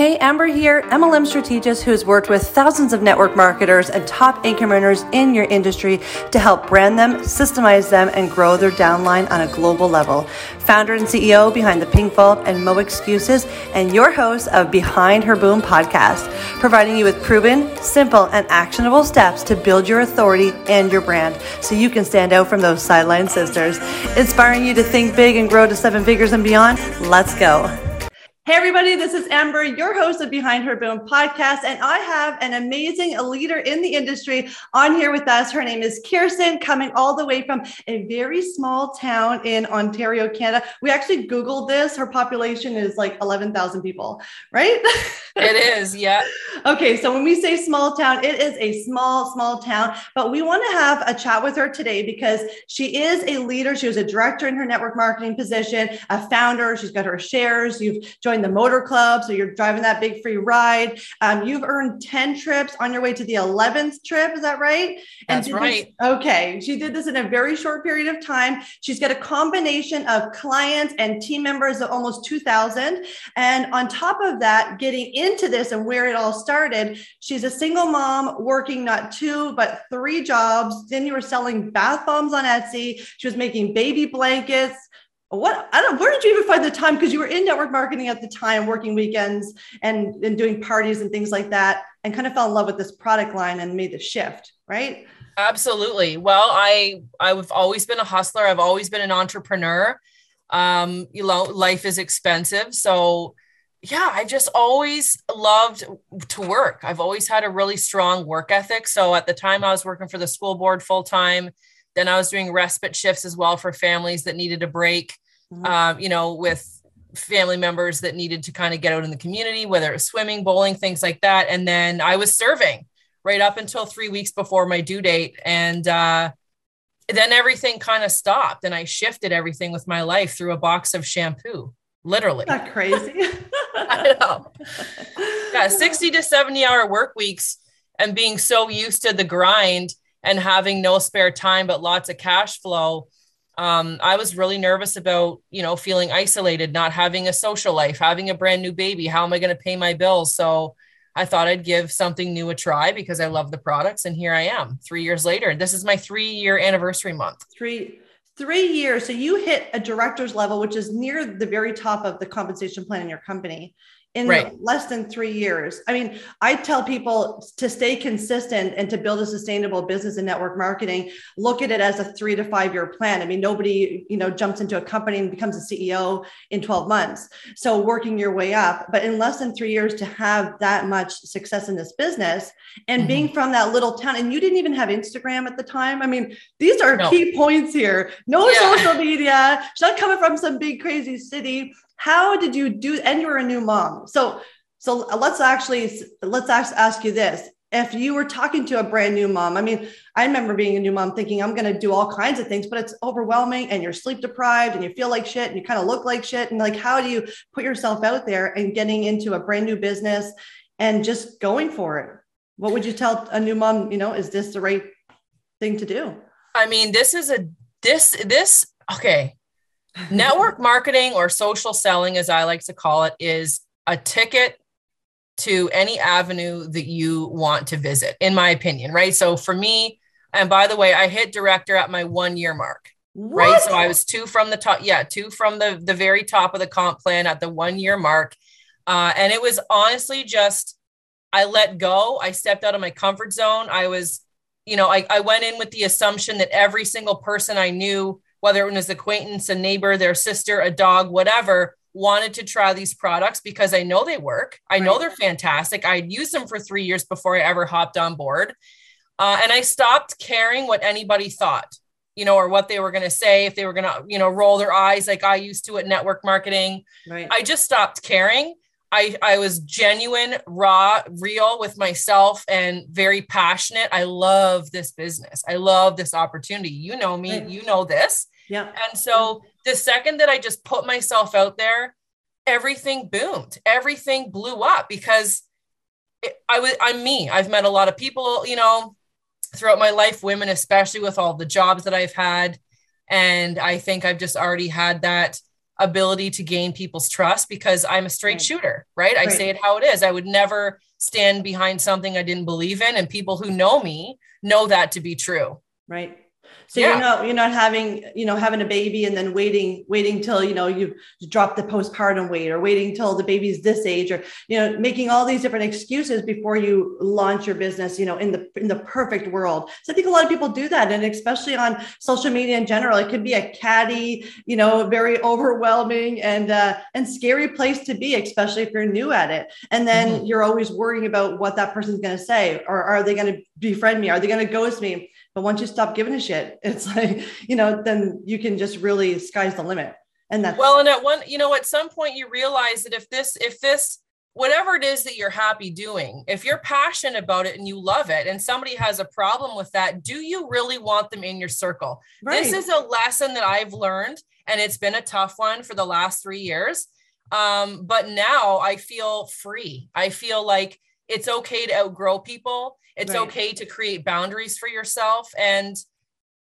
Hey, Amber here, MLM strategist who has worked with thousands of network marketers and top income earners in your industry to help brand them, systemize them, and grow their downline on a global level. Founder and CEO behind the Pink Vault and Mo Excuses, and your host of Behind Her Boom podcast, providing you with proven, simple, and actionable steps to build your authority and your brand so you can stand out from those sideline sisters. Inspiring you to think big and grow to seven figures and beyond. Let's go. Hey, everybody, this is Amber, your host of Behind Her Boom podcast. And I have an amazing leader in the industry on here with us. Her name is Kirsten, coming all the way from a very small town in Ontario, Canada. We actually Googled this. Her population is like 11,000 people, right? It is, yeah. okay, so when we say small town, it is a small, small town. But we want to have a chat with her today because she is a leader. She was a director in her network marketing position, a founder. She's got her shares. You've joined the motor club. So you're driving that big free ride. Um, you've earned 10 trips on your way to the 11th trip. Is that right? And That's right. This, okay. She did this in a very short period of time. She's got a combination of clients and team members of almost 2,000. And on top of that, getting into this and where it all started, she's a single mom working not two, but three jobs. Then you were selling bath bombs on Etsy. She was making baby blankets what I don't where did you even find the time? Because you were in network marketing at the time working weekends and, and doing parties and things like that and kind of fell in love with this product line and made the shift right? Absolutely. Well i i've always been a hustler. I've always been an entrepreneur. Um you know life is expensive. So yeah i just always loved to work. I've always had a really strong work ethic. So at the time i was working for the school board full time then I was doing respite shifts as well for families that needed a break, mm-hmm. um, you know, with family members that needed to kind of get out in the community, whether it was swimming, bowling, things like that. And then I was serving right up until three weeks before my due date. And uh, then everything kind of stopped and I shifted everything with my life through a box of shampoo, literally. That crazy. I know. Yeah, 60 to 70 hour work weeks and being so used to the grind and having no spare time but lots of cash flow um, i was really nervous about you know feeling isolated not having a social life having a brand new baby. How am i going to pay my bills? So i thought i'd give something new a try because i love the products and here i am three years later. This is my three year anniversary month. Three three years. So you hit a director's level which is near the very top of the compensation plan in your company in right. less than three years. I mean, I tell people to stay consistent and to build a sustainable business in network marketing, look at it as a three to five year plan. I mean, nobody, you know, jumps into a company and becomes a CEO in 12 months. So working your way up, but in less than three years to have that much success in this business and mm-hmm. being from that little town, and you didn't even have Instagram at the time. I mean, these are no. key points here. No yeah. social media. She's not coming from some big crazy city how did you do and you're a new mom. So so let's actually let's ask, ask you this. If you were talking to a brand new mom i mean i remember being a new mom thinking i'm going to do all kinds of things but it's overwhelming and you're sleep deprived and you feel like shit and you kind of look like shit. And like how do you put yourself out there and getting into a brand new business and just going for it? What would you tell a new mom you know is this the right thing to do? I mean this is a this this okay Network marketing or social selling, as I like to call it, is a ticket to any avenue that you want to visit, in my opinion, right? So for me, and by the way, I hit director at my one year mark. What? Right. So I was two from the top. Yeah, two from the, the very top of the comp plan at the one year mark. Uh, and it was honestly just, I let go. I stepped out of my comfort zone. I was, you know, I, I went in with the assumption that every single person I knew whether it was an acquaintance, a neighbor, their sister, a dog, whatever, wanted to try these products because I know they work. I right. know they're fantastic. I'd used them for three years before I ever hopped on board. Uh, and I stopped caring what anybody thought, you know, or what they were going to say, if they were going to, you know, roll their eyes like I used to at network marketing. Right. I just stopped caring. I, I was genuine, raw, real with myself and very passionate. I love this business. I love this opportunity. You know me, right. you know this. Yeah. And so the second that I just put myself out there, everything boomed, everything blew up because it, I was, I'm me. I've met a lot of people, you know, throughout my life, women, especially with all the jobs that I've had. And I think I've just already had that ability to gain people's trust because I'm a straight right. shooter, right? right? I say it how it is. I would never stand behind something I didn't believe in. And people who know me know that to be true. Right. So yeah. you're not you're not having you know having a baby and then waiting waiting till you know you drop the postpartum weight or waiting till the baby's this age or you know making all these different excuses before you launch your business you know in the in the perfect world. So I think a lot of people do that and especially on social media in general it can be a catty you know very overwhelming and uh, and scary place to be especially if you're new at it and then mm-hmm. you're always worrying about what that person's going to say or are they going to befriend me are they going to ghost me but once you stop giving a shit, it's like, you know, then you can just really sky's the limit. And that's well, and at one, you know, at some point you realize that if this, if this, whatever it is that you're happy doing, if you're passionate about it and you love it, and somebody has a problem with that, do you really want them in your circle? Right. This is a lesson that I've learned, and it's been a tough one for the last three years. Um, but now I feel free. I feel like it's okay to outgrow people it's right. okay to create boundaries for yourself. And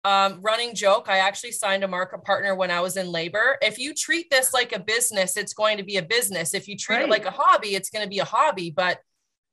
um, running joke, I actually signed a market partner when I was in labor. If you treat this like a business, it's going to be a business. If you treat right. it like a hobby, it's going to be a hobby. But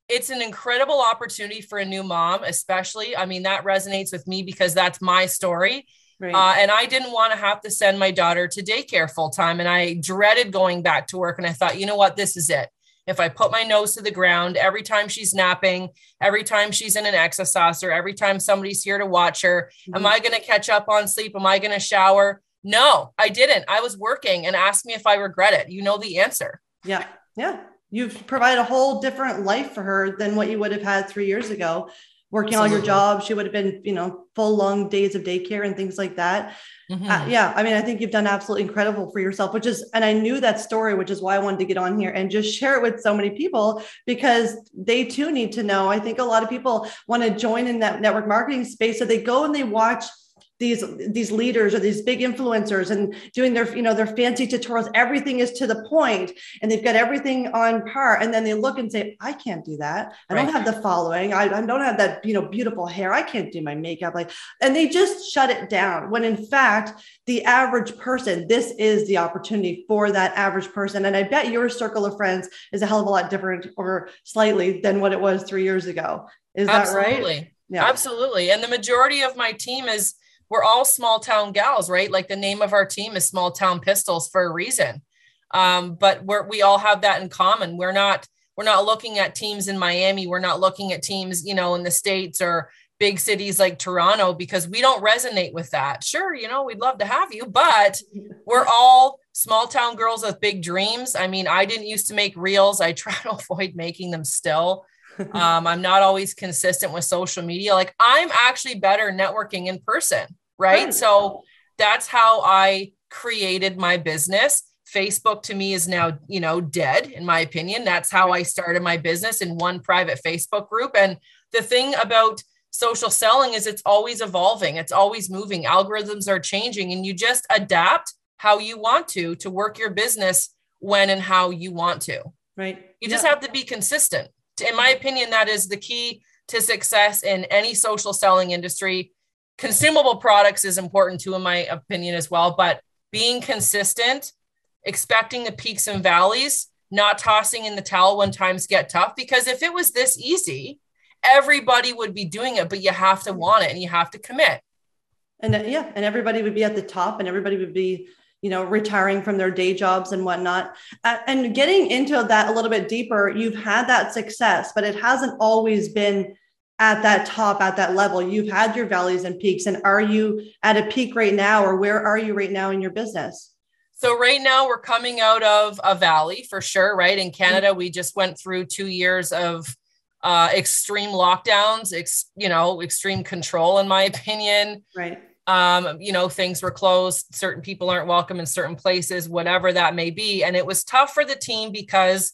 it's an incredible opportunity for a new mom, especially. I mean, that resonates with me because that's my story. Right. Uh, and I didn't want to have to send my daughter to daycare full time. And I dreaded going back to work. And I thought, you know what? This is it if I put my nose to the ground every time she's napping, every time she's in an exercise, or every time somebody's here to watch her, mm-hmm. am I going to catch up on sleep? Am I going to shower? No, I didn't. I was working and asked me if I regret it. You know the answer. Yeah. Yeah. You've provided a whole different life for her than what you would have had three years ago working Absolutely. all your jobs. She would have been, you know, full long days of daycare and things like that. Mm-hmm. Uh, yeah. I mean, I think you've done absolutely incredible for yourself, which is, and I knew that story, which is why I wanted to get on here and just share it with so many people because they too need to know. I think a lot of people want to join in that network marketing space. So they go and they watch these these leaders or these big influencers and doing their you know their fancy tutorials. Everything is to the point and they've got everything on par. And then they look and say i can't do that. I right. don't have the following. I, I don't have that you know beautiful hair. I can't do my makeup. Like and they just shut it down when in fact the average person this is the opportunity for that average person. And i bet your circle of friends is a hell of a lot different or slightly than what it was three years ago. Is Absolutely. that right? Yeah. Absolutely. And the majority of my team is we're all small town gals, right? Like the name of our team is Small Town Pistols for a reason. Um, but we're, we all have that in common. We're not we're not looking at teams in Miami. We're not looking at teams, you know, in the states or big cities like Toronto because we don't resonate with that. Sure, you know, we'd love to have you, but we're all small town girls with big dreams. I mean, I didn't used to make reels. I try to avoid making them still. Um, I'm not always consistent with social media. Like I'm actually better networking in person right? So that's how I created my business. Facebook to me is now, you know, dead in my opinion. That's how I started my business in one private Facebook group. And the thing about social selling is it's always evolving, it's always moving. Algorithms are changing and you just adapt how you want to to work your business when and how you want to. Right. You just have to be consistent. In my opinion, that is the key to success in any social selling industry consumable products is important too, in my opinion, as well. But being consistent, expecting the peaks and valleys, not tossing in the towel when times get tough. Because if it was this easy, everybody would be doing it, but you have to want it and you have to commit. And uh, yeah, and everybody would be at the top and everybody would be, you know, retiring from their day jobs and whatnot. And getting into that a little bit deeper, you've had that success, but it hasn't always been at that top at that level. You've had your valleys and peaks and are you at a peak right now or where are you right now in your business? So right now we're coming out of a valley for sure right? In canada we just went through two years of uh, extreme lockdowns ex, you know extreme control in my opinion. Right. Um, you know things were closed certain people aren't welcome in certain places whatever that may be. And it was tough for the team because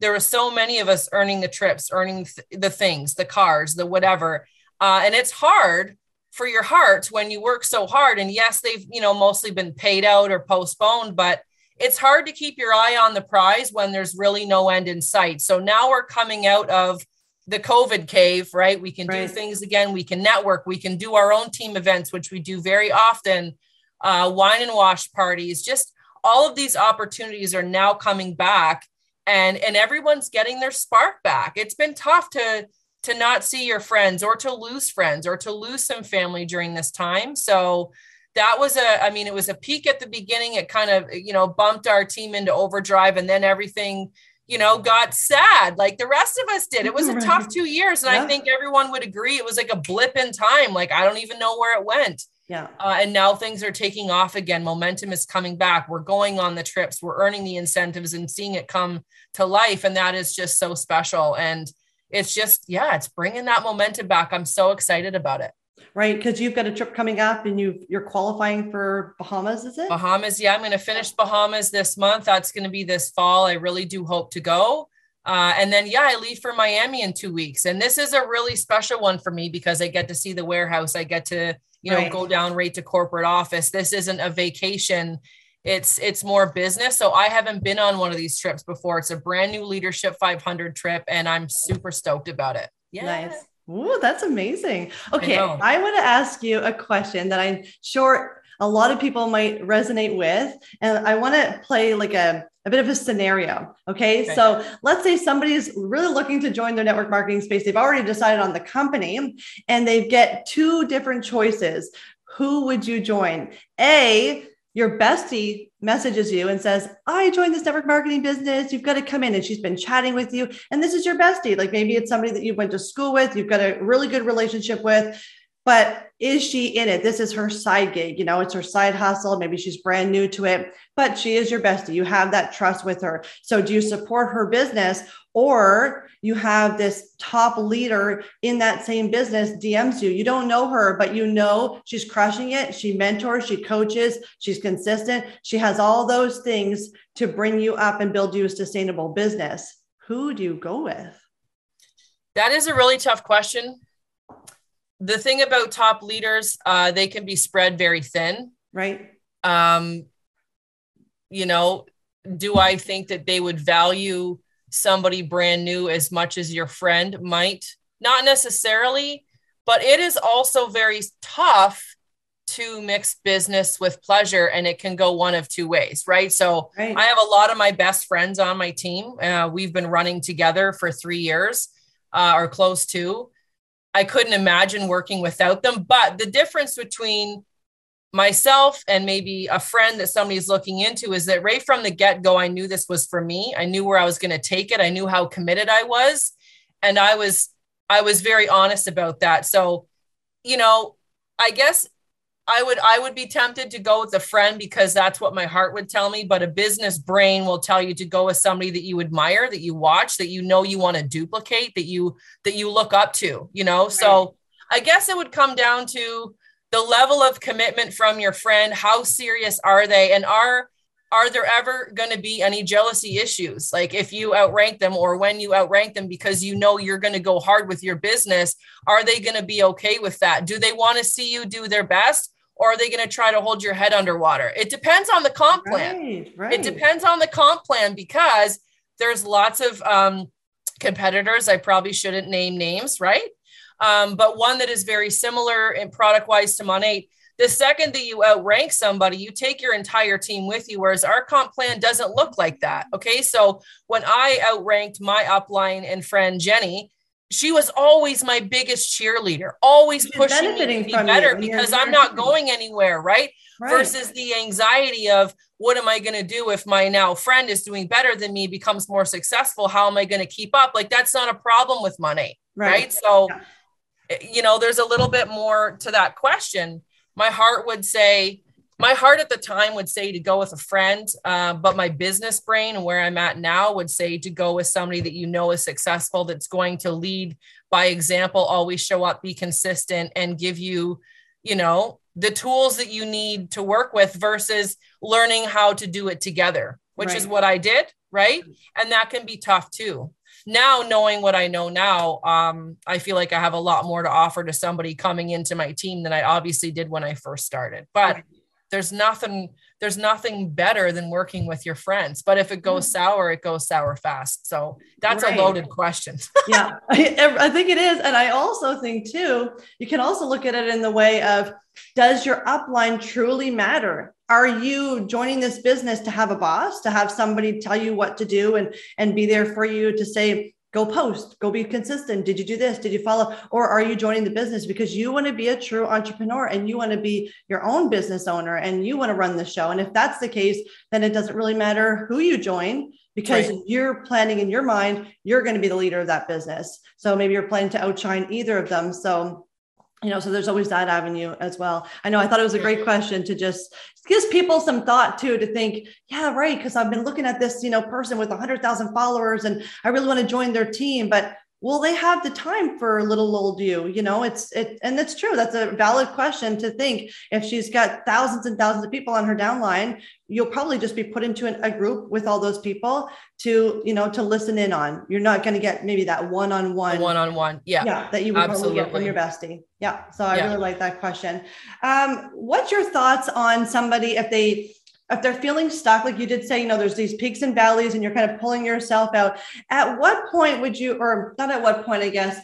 there were so many of us earning the trips, earning th- the things, the cars, the whatever. Uh, and it's hard for your heart when you work so hard. And yes, they've, you know, mostly been paid out or postponed, but it's hard to keep your eye on the prize when there's really no end in sight. So now we're coming out of the COVID cave, right? We can right. do things again. We can network. We can do our own team events, which we do very often. Uh, wine and wash parties, just all of these opportunities are now coming back and and everyone's getting their spark back. It's been tough to to not see your friends or to lose friends or to lose some family during this time. So that was a i mean it was a peak at the beginning it kind of you know bumped our team into overdrive and then everything you know got sad like the rest of us did it was a tough two years and yeah. i think everyone would agree it was like a blip in time like i don't even know where it went yeah. Uh, and now things are taking off again. Momentum is coming back. We're going on the trips. We're earning the incentives and seeing it come to life and that is just so special. And it's just yeah it's bringing that momentum back. I'm so excited about it. Right because you've got a trip coming up and you you're qualifying for bahamas is it? Bahamas yeah i'm going to finish bahamas this month. That's going to be this fall. I really do hope to go uh, and then yeah i leave for miami in two weeks. And this is a really special one for me because i get to see the warehouse. I get to you know right. go down right to corporate office. This isn't a vacation. It's it's more business. So i haven't been on one of these trips before. It's a brand new leadership 500 trip and i'm super stoked about it. Yeah. Nice. Ooh, that's amazing. Okay, I, I want to ask you a question that I'm sure a lot of people might resonate with. And I want to play like a, a bit of a scenario. Okay? okay. So let's say somebody's really looking to join their network marketing space. They've already decided on the company and they get two different choices. Who would you join? A, your bestie messages you and says, I joined this network marketing business. You've got to come in. And she's been chatting with you. And this is your bestie. Like maybe it's somebody that you went to school with, you've got a really good relationship with. But is she in it? This is her side gig. You know, it's her side hustle. Maybe she's brand new to it, but she is your bestie. You have that trust with her. So do you support her business or you have this top leader in that same business DMs you. You don't know her, but you know she's crushing it. She mentors, she coaches, she's consistent. She has all those things to bring you up and build you a sustainable business. Who do you go with? That is a really tough question. The thing about top leaders, uh, they can be spread very thin. Right. Um, you know, do I think that they would value somebody brand new as much as your friend might. Not necessarily, but it is also very tough to mix business with pleasure and it can go one of two ways right so right. i have a lot of my best friends on my team uh, we've been running together for three years uh, or close to i couldn't imagine working without them but the difference between myself and maybe a friend that somebody's looking into is that right from the get go, I knew this was for me. I knew where I was going to take it. I knew how committed I was. And I was, I was very honest about that. So, you know, I guess I would, I would be tempted to go with a friend because that's what my heart would tell me. But a business brain will tell you to go with somebody that you admire, that you watch, that you know you want to duplicate, that you, that you look up to, you know? Right. So I guess it would come down to, the level of commitment from your friend how serious are they and are are there ever going to be any jealousy issues like if you outrank them or when you outrank them because you know you're going to go hard with your business are they going to be okay with that do they want to see you do their best or are they going to try to hold your head underwater it depends on the comp plan right, right. it depends on the comp plan because there's lots of um, competitors i probably shouldn't name names right um, but one that is very similar in product wise to Monat. The second that you outrank somebody, you take your entire team with you, whereas our comp plan doesn't look like that. Okay. So when I outranked my upline and friend Jenny, she was always my biggest cheerleader, always pushing me to be better because I'm not going anywhere, right? right? Versus the anxiety of what am I going to do if my now friend is doing better than me, becomes more successful? How am I going to keep up? Like that's not a problem with money, right? right? So yeah eh, you know, there's a little bit more to that question. My heart would say, my heart at the time would say to go with a friend, uh, but my business brain and where I'm at now would say to go with somebody that you know is successful, that's going to lead by example, always show up, be consistent, and give you, you know, the tools that you need to work with versus learning how to do it together, which right. is what I did. Right. And that can be tough too now knowing what I know now, um, I feel like I have a lot more to offer to somebody coming into my team than I obviously did when I first started. But there's nothing there's nothing better than working with your friends. But if it goes mm. sour, it goes sour fast. So that's right. a loaded question. yeah, I, I think it is. And I also think, too, you can also look at it in the way of does your upline truly matter? Are you joining this business to have a boss, to have somebody tell you what to do and, and be there for you to say, go post. Go be consistent. Did you do this? Did you follow? Or are you joining the business? Because you want to be a true entrepreneur and you want to be your own business owner and you want to run the show. And if that's the case then it doesn't really matter who you join because right. you're planning in your mind you're going to be the leader of that business. So maybe you're planning to outshine either of them. So you know so there's always that avenue as well. I know i thought it was a great question to just gives people some thought too to think yeah right because i've been looking at this you know person with 100000 followers and i really want to join their team but will they have the time for little old you you know it's it and it's true that's a valid question to think. If she's got thousands and thousands of people on her downline you'll probably just be put into an, a group with all those people to you know to listen in on. You're not going to get maybe that one-on-one one-on-one yeah. Yeah that you would Absolutely. probably get from your bestie. Yeah so i yeah. really like that question. Um, what's your thoughts on somebody if they if they're feeling stuck, like you did say, you know, there's these peaks and valleys and you're kind of pulling yourself out, at what point would you, or not at what point, I guess,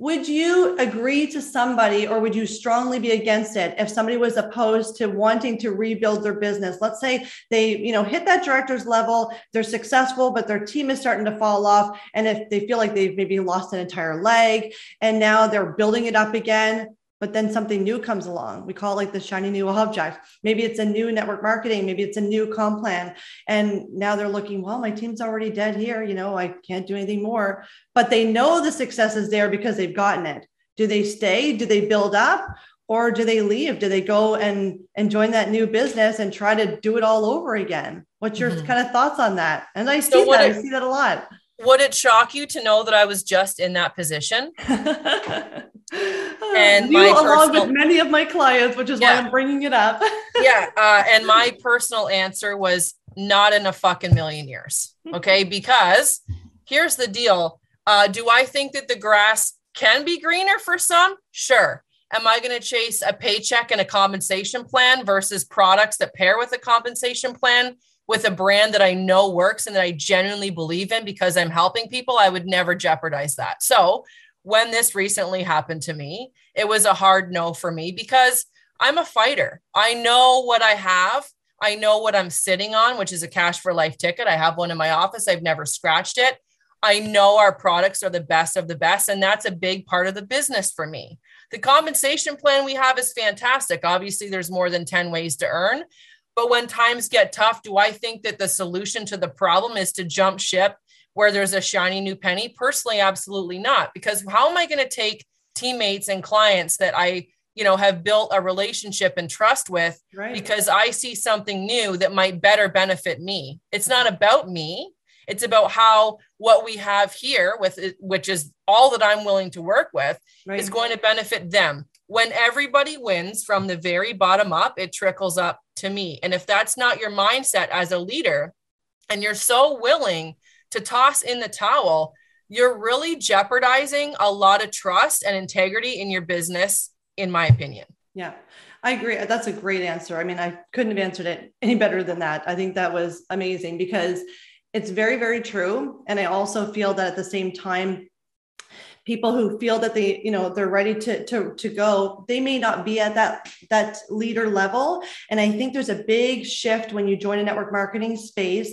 would you agree to somebody or would you strongly be against it if somebody was opposed to wanting to rebuild their business? Let's say they you know hit that director's level they're successful but their team is starting to fall off. And if they feel like they've maybe lost an entire leg and now they're building it up again but then something new comes along. We call it like the shiny new object. Maybe it's a new network marketing, maybe it's a new comp plan. And now they're looking, well, my team's already dead here. You know, I can't do anything more. But they know the success is there because they've gotten it. Do they stay? Do they build up? Or do they leave? Do they go and, and join that new business and try to do it all over again? What's your mm-hmm. kind of thoughts on that? And I see so that. It, I see that a lot. Would it shock you to know that I was just in that position? and you along personal, with many of my clients, which is yeah. why I'm bringing it up. yeah, uh, and my personal answer was not in a fucking million years. Okay, because here's the deal: uh, Do I think that the grass can be greener for some? Sure. Am I going to chase a paycheck and a compensation plan versus products that pair with a compensation plan with a brand that I know works and that I genuinely believe in because I'm helping people? I would never jeopardize that. So when this recently happened to me, it was a hard no for me because I'm a fighter. I know what I have. I know what I'm sitting on, which is a cash for life ticket. I have one in my office. I've never scratched it. I know our products are the best of the best, and that's a big part of the business for me. The compensation plan we have is fantastic. Obviously, there's more than 10 ways to earn. But when times get tough, do I think that the solution to the problem is to jump ship where there's a shiny new penny? Personally, absolutely not. Because how am I going to take teammates and clients that I, you know, have built a relationship and trust with right. because I see something new that might better benefit me? It's not about me. It's about how what we have here with it, which is all that I'm willing to work with right. is going to benefit them. When everybody wins from the very bottom up, it trickles up to me. And if that's not your mindset as a leader, and you're so willing to toss in the towel, you're really jeopardizing a lot of trust and integrity in your business, in my opinion. Yeah, I agree. That's a great answer. I mean, I couldn't have answered it any better than that. I think that was amazing because it's very, very true. And I also feel that at the same time, people who feel that they you know they're ready to to to go they may not be at that that leader level. And i think there's a big shift when you join a network marketing space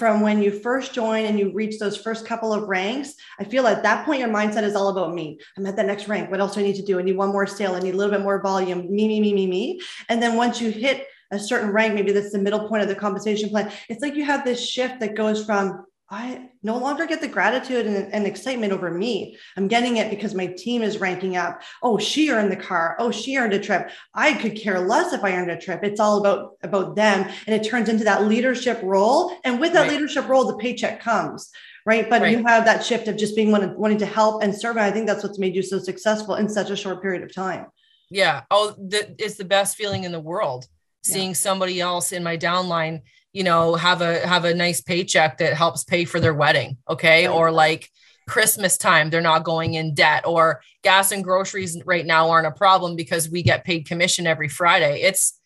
from when you first join and you reach those first couple of ranks. I feel at that point your mindset is all about me. I'm at that next rank. What else do i need to do? I need one more sale. I need a little bit more volume. Me me me me me. And then once you hit a certain rank maybe that's the middle point of the compensation plan it's like you have this shift that goes from I no longer get the gratitude and, and, excitement over me. I'm getting it because my team is ranking up. Oh, she earned the car. Oh, she earned a trip. I could care less if I earned a trip. It's all about about them, and it turns into that leadership role. And with that right. leadership role, the paycheck comes. Right. But right. you have that shift of just being wanting, wanting to help and serve. And I think that's what's made you so successful in such a short period of time. Yeah. Oh, the, it's the best feeling in the world seeing yeah. somebody else in my downline you know have a have a nice paycheck that helps pay for their wedding okay right. or like christmas time they're not going in debt or gas and groceries right now aren't a problem because we get paid commission every friday it's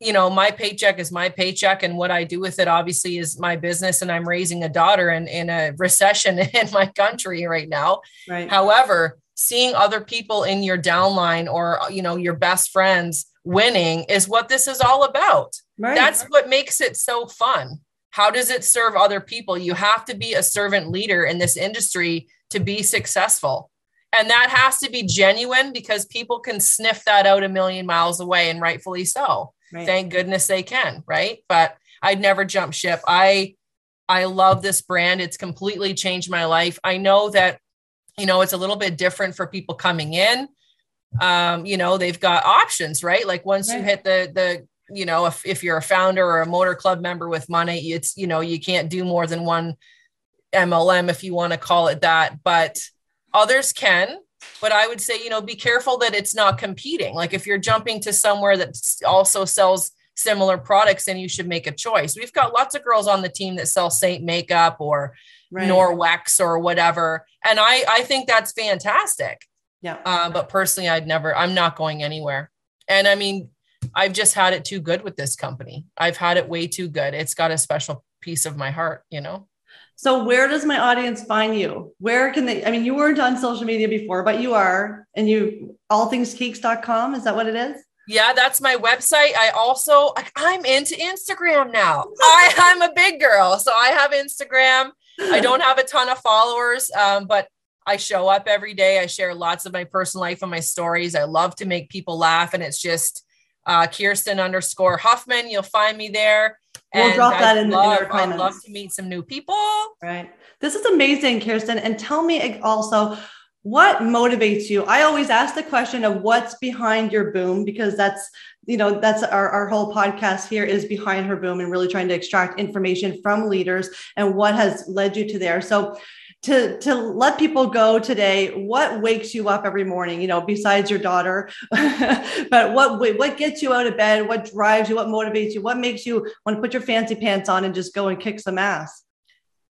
you know, my paycheck is my paycheck, and what I do with it obviously is my business. And I'm raising a daughter in, in a recession in my country right now. Right. However, seeing other people in your downline or you know your best friends winning is what this is all about. Right. That's what makes it so fun. How does it serve other people? You have to be a servant leader in this industry to be successful. And that has to be genuine because people can sniff that out a million miles away and rightfully so. Right. Thank goodness they can, right? But I'd never jump ship. I I love this brand. It's completely changed my life. I know that you know it's a little bit different for people coming in. Um, you know, they've got options, right? Like once right. you hit the the you know, if, if you're a founder or a motor club member with money, it's, you know, you can't do more than one MLM if you want to call it that. But others can. But I would say, you know, be careful that it's not competing. Like if you're jumping to somewhere that also sells similar products, then you should make a choice. We've got lots of girls on the team that sell Seint makeup or right. Norwex or whatever. And I, I think that's fantastic. Yeah. Uh, but personally, I'd never, I'm not going anywhere. And I mean, I've just had it too good with this company. I've had it way too good. It's got a special piece of my heart, you know? So where does my audience find you? Where can they, I mean, you weren't on social media before, but you are, and you allthingskeeks.com. Is that what it is? Yeah, that's my website. I also, I'm into Instagram now. I, I'm a big girl. So I have Instagram. I don't have a ton of followers, um, but I show up every day. I share lots of my personal life and my stories. I love to make people laugh. And it's just, uh, Kirsten underscore Huffman. You'll find me there. We'll and drop that in, love, in our comments. I'd love to meet some new people. Right. This is amazing, Kirsten. And tell me also what motivates you. I always ask the question of what's behind your boom because that's you know that's our, our whole podcast here is behind her boom and really trying to extract information from leaders and what has led you to there so to to let people go today what wakes you up every morning you know besides your daughter but what what gets you out of bed what drives you what motivates you what makes you want to put your fancy pants on and just go and kick some ass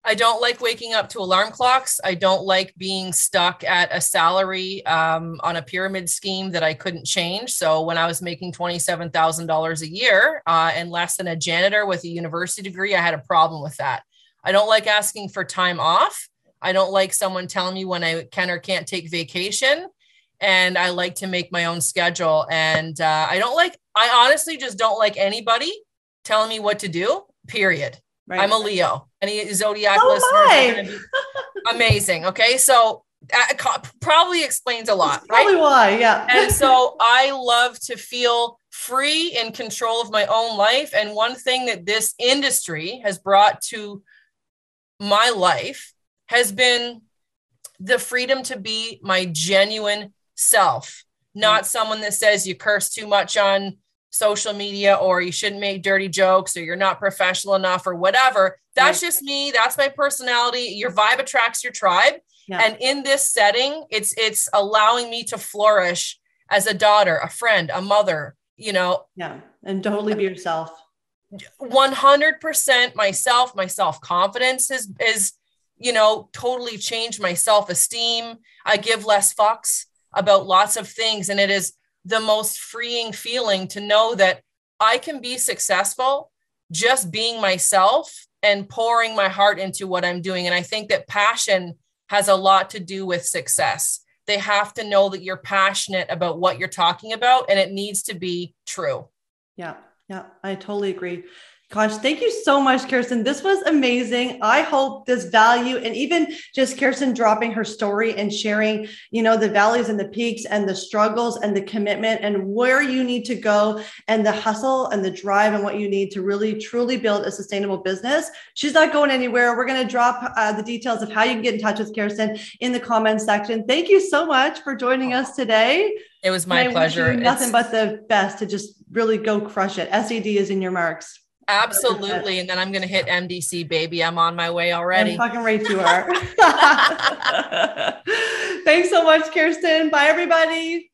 I don't like waking up to alarm clocks. I don't like being stuck at a salary um, on a pyramid scheme that I couldn't change. So when I was making twenty-seven thousand dollars a year uh, and less than a janitor with a university degree, I had a problem with that. I don't like asking for time off. I don't like someone telling me when I can or can't take vacation. And I like to make my own schedule. And uh, I don't like, I honestly just don't like anybody telling me what to do, period. Right. I'm a Leo. Any zodiac oh listeners amazing. Okay. So that probably explains a lot. That's probably right? why. Yeah. and so I love to feel free in control of my own life. And one thing that this industry has brought to my life has been the freedom to be my genuine self, not mm-hmm. someone that says you curse too much on social media or you shouldn't make dirty jokes or you're not professional enough or whatever. That's right. just me. That's my personality. Your vibe attracts your tribe. Yeah. And in this setting, it's it's allowing me to flourish as a daughter, a friend, a mother, you know. Yeah. And totally be yourself. 100% myself, my self-confidence is is you know, totally changed my self esteem. I give less fucks about lots of things. And it is the most freeing feeling to know that I can be successful just being myself and pouring my heart into what I'm doing. And I think that passion has a lot to do with success. They have to know that you're passionate about what you're talking about and it needs to be true. Yeah. Yeah. I totally agree. Gosh, thank you so much, Kirsten. This was amazing. I hope this value and even just Kirsten dropping her story and sharing, you know, the valleys and the peaks and the struggles and the commitment and where you need to go and the hustle and the drive and what you need to really truly build a sustainable business. She's not going anywhere. We're going to drop uh, the details of how you can get in touch with Kirsten in the comments section. Thank you so much for joining us today. It was my pleasure. nothing it's... but the best to just really go crush it. SED is in your marks. Absolutely. And then I'm going to hit MDC, baby. I'm on my way already. I'm fucking right you are. Thanks so much, Kirsten. Bye, everybody.